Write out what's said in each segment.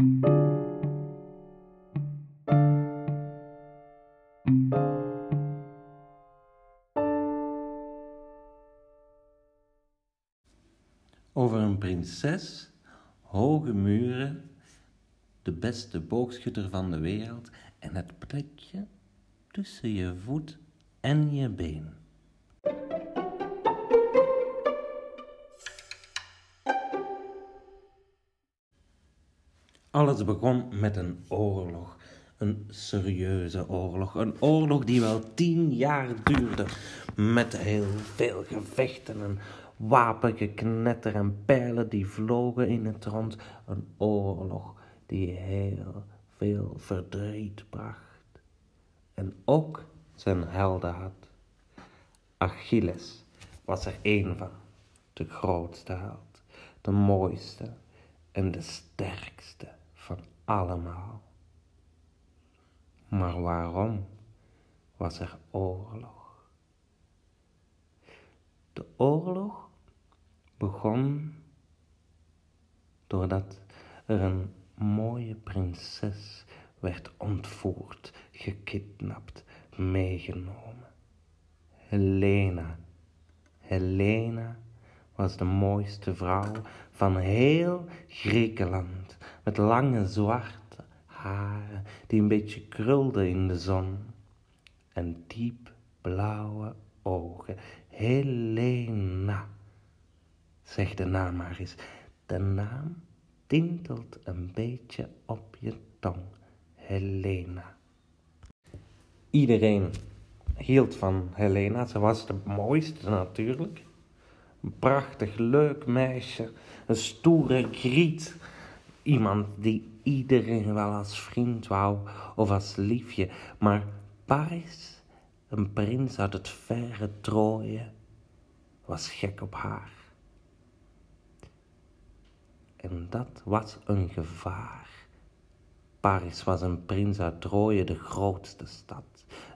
Over een prinses, hoge muren, de beste boogschutter van de wereld en het plekje tussen je voet en je been. Alles begon met een oorlog. Een serieuze oorlog. Een oorlog die wel tien jaar duurde. Met heel veel gevechten en wapengeknetter en pijlen die vlogen in het rond. Een oorlog die heel veel verdriet bracht. En ook zijn helden had. Achilles was er één van. De grootste held. De mooiste en de sterkste allemaal. Maar waarom was er oorlog? De oorlog begon doordat er een mooie prinses werd ontvoerd, gekidnapt, meegenomen. Helena. Helena was de mooiste vrouw van heel Griekenland, met lange zwarte haren die een beetje krulden in de zon en diep blauwe ogen. Helena, zeg de naam maar eens. De naam tintelt een beetje op je tong. Helena. Iedereen hield van Helena. Ze was de mooiste natuurlijk. Een prachtig, leuk meisje. Een stoere griet. Iemand die iedereen wel als vriend wou of als liefje. Maar Paris, een prins uit het verre Troje, was gek op haar. En dat was een gevaar. Paris was een prins uit Troje, de grootste stad.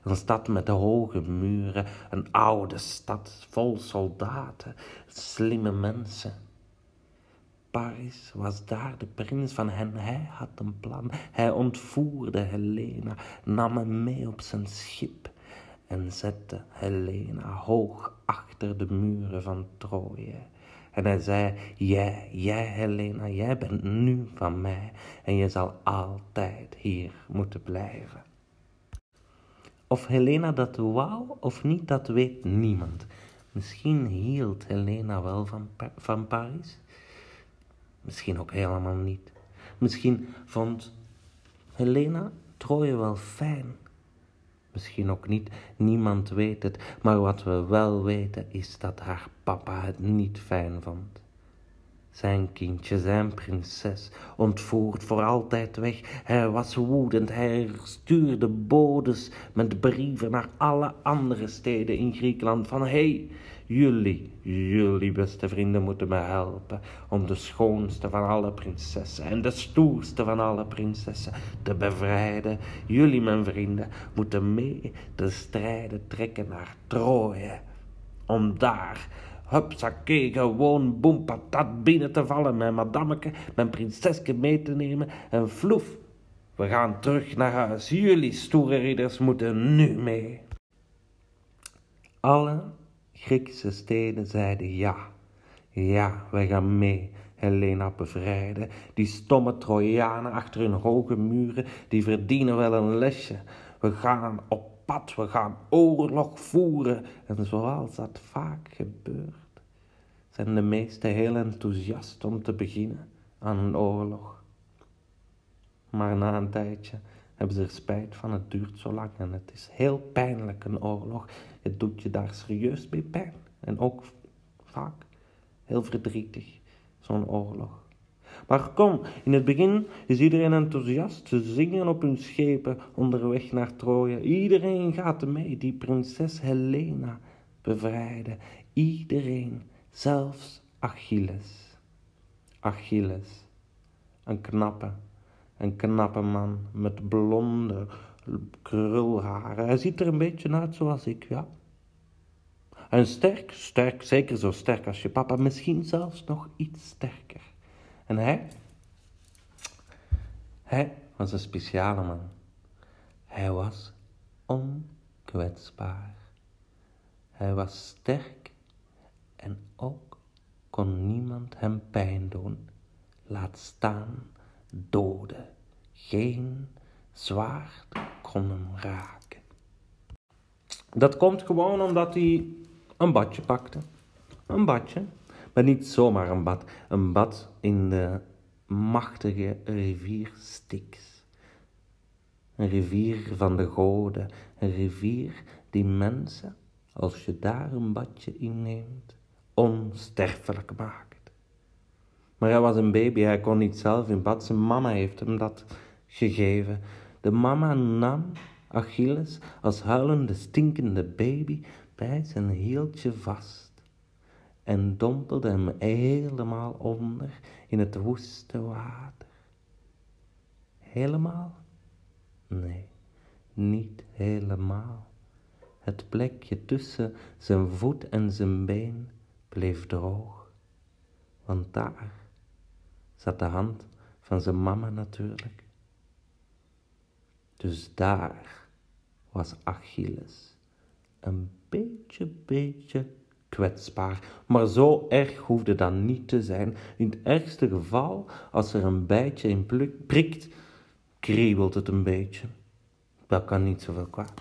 Een stad met hoge muren, een oude stad vol soldaten, slimme mensen. Paris was daar de prins van hen. Hij had een plan. Hij ontvoerde Helena, nam hem mee op zijn schip en zette Helena hoog achter de muren van Troje. En hij zei, jij, jij Helena, jij bent nu van mij en je zal altijd hier moeten blijven. Of Helena dat wou of niet, dat weet niemand. Misschien hield Helena wel van, van Paris. Misschien ook helemaal niet. Misschien vond Helena Troje wel fijn. Misschien ook niet, niemand weet het. Maar wat we wel weten is dat haar papa het niet fijn vond. Zijn kindje, zijn prinses, ontvoerd voor altijd weg. Hij was woedend, hij stuurde bodes met brieven naar alle andere steden in Griekenland van... Hey, jullie, jullie beste vrienden moeten me helpen om de schoonste van alle prinsessen en de stoerste van alle prinsessen te bevrijden. Jullie, mijn vrienden, moeten mee de strijden trekken naar Troje. Om daar hupsakee, gewoon boem patat binnen te vallen, mijn madameke, mijn prinseske mee te nemen en vloef. We gaan terug naar huis. Jullie stoere ridders moeten nu mee. Alle Griekse steden zeiden ja. Ja, wij gaan mee. Helena bevrijden. Die stomme Trojanen achter hun hoge muren, die verdienen wel een lesje. We gaan op we gaan oorlog voeren. En zoals dat vaak gebeurt, zijn de meesten heel enthousiast om te beginnen aan een oorlog. Maar na een tijdje hebben ze er spijt van, het duurt zo lang en het is heel pijnlijk een oorlog. Het doet je daar serieus mee pijn. En ook vaak heel verdrietig, zo'n oorlog. Maar kom, in het begin is iedereen enthousiast. Ze zingen op hun schepen onderweg naar Troje. Iedereen gaat mee, die prinses Helena bevrijden. Iedereen, zelfs Achilles. Achilles, een knappe, een knappe man met blonde krulharen. Hij ziet er een beetje uit zoals ik, ja. En sterk, sterk, zeker zo sterk als je papa, misschien zelfs nog iets sterker. En hij, Hij was een speciale man. Hij was onkwetsbaar. Hij was sterk en ook kon niemand hem pijn doen, laat staan doden. Geen zwaard kon hem raken. Dat komt gewoon omdat hij een badje pakte. Een badje, maar niet zomaar een bad. Een bad in de machtige rivier Styx. Een rivier van de goden, een rivier die mensen, als je daar een badje inneemt, onsterfelijk maakt. Maar hij was een baby, hij kon niet zelf in bad, zijn mama heeft hem dat gegeven. De mama nam Achilles als huilende, stinkende baby bij zijn hieltje vast en dompelde hem helemaal onder in het woeste water. Helemaal? Nee, niet helemaal. Het plekje tussen zijn voet en zijn been bleef droog, want daar zat de hand van zijn mama natuurlijk. Dus daar was Achilles een beetje, beetje kwetsbaar. Maar zo erg hoefde dat niet te zijn. In het ergste geval, als er een bijtje in prikt, kriebelt het een beetje. Dat kan niet zoveel kwaad.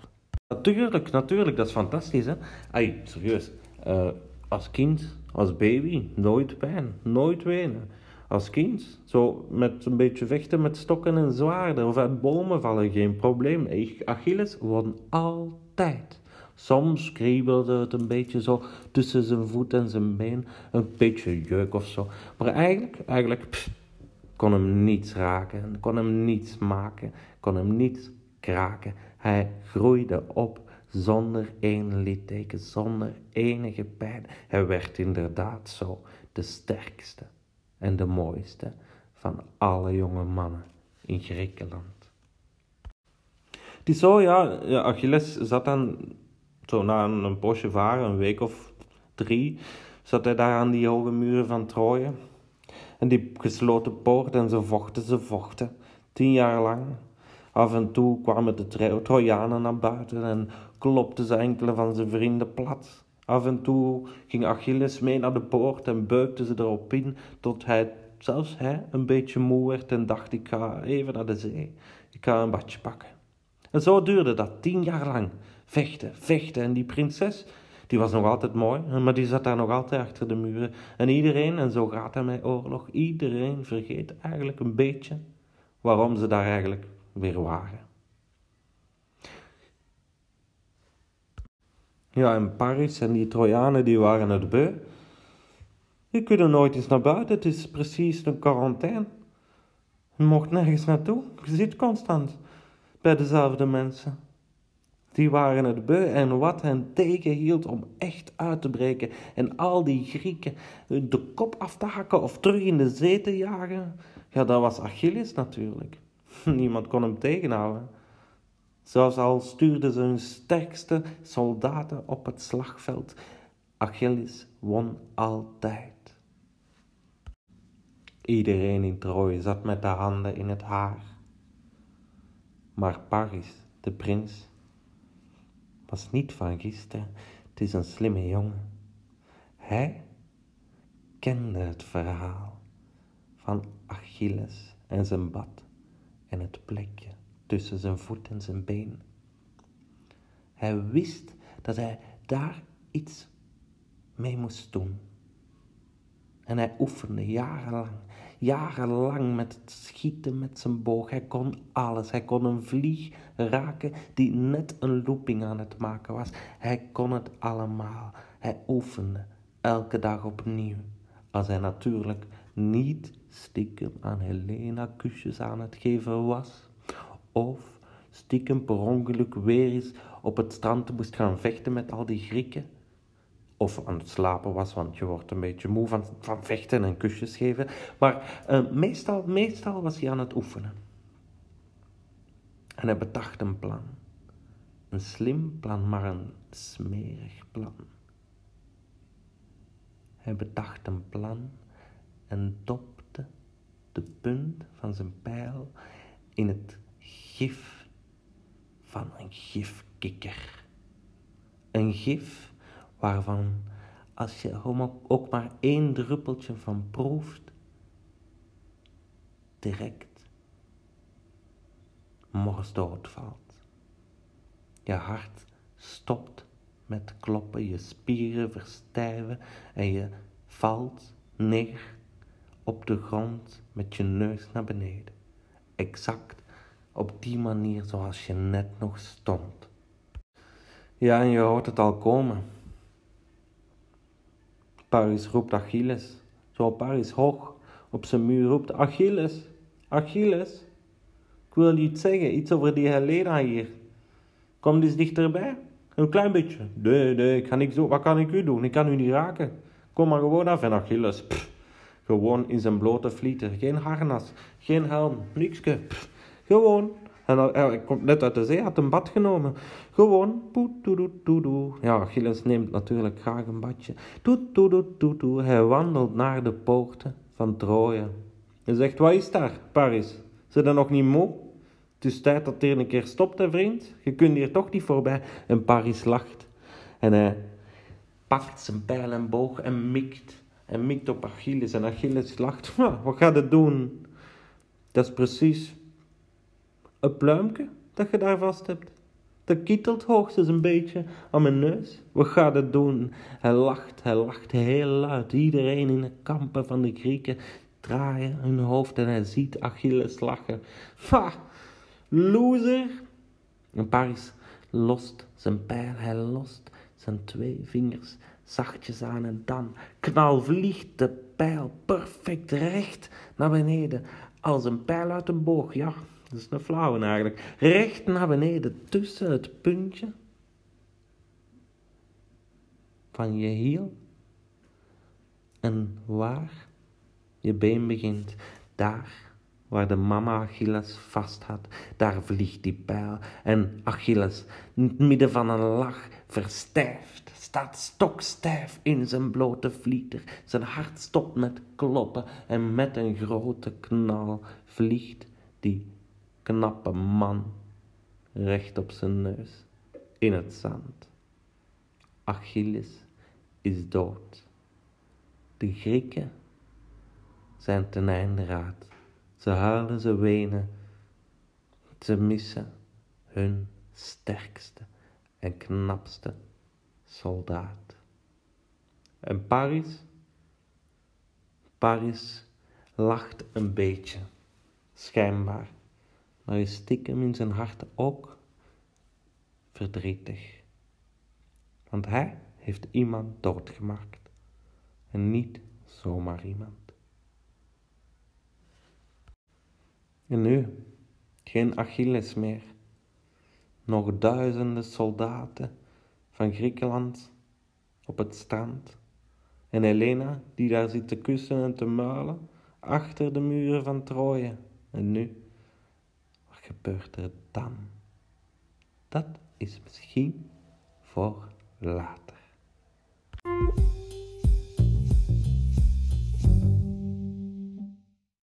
Natuurlijk, natuurlijk, dat is fantastisch, hè? Ay, serieus. Uh, als kind, als baby, nooit pijn, nooit wenen. Als kind, zo met een beetje vechten met stokken en zwaarden of uit bomen vallen, geen probleem. Achilles won altijd. Soms kriebelde het een beetje zo tussen zijn voet en zijn been, een beetje jeuk of zo. Maar eigenlijk, eigenlijk kon hem niets raken, kon hem niets maken, kon hem niets kraken. Hij groeide op zonder één litteken, zonder enige pijn. Hij werd inderdaad zo de sterkste en de mooiste van alle jonge mannen in Griekenland. Het is zo, ja, Achilles zat dan zo na een, poosje varen, een week of drie, zat hij daar aan die hoge muren van Troje. En die gesloten poort en ze vochten, ze vochten. Tien jaar lang. Af en toe kwamen de Trojanen naar buiten en klopten ze enkele van zijn vrienden plat. Af en toe ging Achilles mee naar de poort en beukte ze erop in, tot hij, zelfs hij, een beetje moe werd en dacht, ik ga even naar de zee. Ik ga een badje pakken. En zo duurde dat tien jaar lang. Vechten, vechten. En die prinses, die was nog altijd mooi, maar die zat daar nog altijd achter de muren. En iedereen, en zo gaat het met oorlog, iedereen vergeet eigenlijk een beetje waarom ze daar eigenlijk weer waren. Ja, in Paris en die Trojanen die waren het beu. Je kunt er nooit eens naar buiten, het is precies een quarantaine. Je mocht nergens naartoe, je zit constant bij dezelfde mensen. Die waren het beu en wat hen tegenhield om echt uit te breken en al die Grieken de kop af te hakken of terug in de zee te jagen. Ja, dat was Achilles natuurlijk. Niemand kon hem tegenhouden. Zelfs al stuurden ze hun sterkste soldaten op het slagveld, Achilles won altijd. Iedereen in Troje zat met de handen in het haar. Maar Paris, de prins, was niet van gisteren. Het is een slimme jongen. Hij kende het verhaal van Achilles en zijn bad en het plekje tussen zijn voet en zijn been. Hij wist dat hij daar iets mee moest doen. En hij oefende jarenlang, jarenlang met het schieten met zijn boog. Hij kon alles. Hij kon een vlieg raken die net een looping aan het maken was. Hij kon het allemaal. Hij oefende elke dag opnieuw. Als hij natuurlijk niet stiekem aan Helena kusjes aan het geven was. Of stiekem per ongeluk weer eens op het strand moest gaan vechten met al die Grieken of aan het slapen was, want je wordt een beetje moe van, van vechten en kusjes geven. Maar uh, meestal, meestal was hij aan het oefenen. En hij bedacht een plan. Een slim plan, maar een smerig plan. Hij bedacht een plan en dopte de punt van zijn pijl in het gif van een gifkikker. Een gif waarvan als je ook maar één druppeltje van proeft, direct morsdood valt. Je hart stopt met kloppen, je spieren verstijven en je valt neer op de grond met je neus naar beneden. Exact op die manier zoals je net nog stond. Ja, en je hoort het al komen. Paris roept Achilles. Zo Paris hoog op zijn muur roept Achilles, Achilles. Ik wil iets zeggen, iets over die Helena hier. Kom eens dichterbij. Een klein beetje. Nee, nee, ik ga niks doen. Wat kan ik u doen? Ik kan u niet raken. Kom maar gewoon af en Achilles. Gewoon in zijn blote vlieten. Geen harnas, geen helm, nikske. Gewoon. En hij komt net uit de zee, had een bad genomen. Gewoon. Ja, Achilles neemt natuurlijk graag een badje. Hij wandelt naar de poorten van Troje. Hij zegt, wat is daar, Paris? Ze er nog niet moe? Het is tijd dat er een keer stopt, hè, vriend. Je kunt hier toch niet voorbij. En Paris lacht. En hij pakt zijn pijl en boog en mikt. En mikt op Achilles. En Achilles lacht. Wat gaat het doen? Dat is precies een pluimke dat je daar vast hebt. Dat kietelt hoogstens een beetje aan mijn neus. Wat gaat het doen? Hij lacht, hij lacht heel luid. Iedereen in de kampen van de Grieken draaien hun hoofd en hij ziet Achilles lachen. Ha, loser! En Paris lost zijn pijl, hij lost zijn twee vingers zachtjes aan en dan knal vliegt de pijl perfect recht naar beneden als een pijl uit een boog. Ja, dat is een flauwe eigenlijk. Recht naar beneden tussen het puntje van je hiel en waar je been begint. Daar waar de mama Achilles vast had, daar vliegt die pijl. En Achilles, in het midden van een lach, verstijft, staat stokstijf in zijn blote vlieter. Zijn hart stopt met kloppen en met een grote knal vliegt die knappe man recht op zijn neus in het zand. Achilles is dood. De Grieken zijn ten einde raad. Ze huilen, ze wenen. Ze missen hun sterkste en knapste soldaat. En Paris? Paris lacht een beetje, schijnbaar, maar is stiekem in zijn hart ook verdrietig. Want hij heeft iemand doodgemaakt en niet zomaar iemand. En nu, geen Achilles meer. Nog duizenden soldaten van Griekenland op het strand. En Helena, die daar zit te kussen en te muilen, achter de muren van Troje. En nu, gebeurt er dan? Dat is misschien voor later.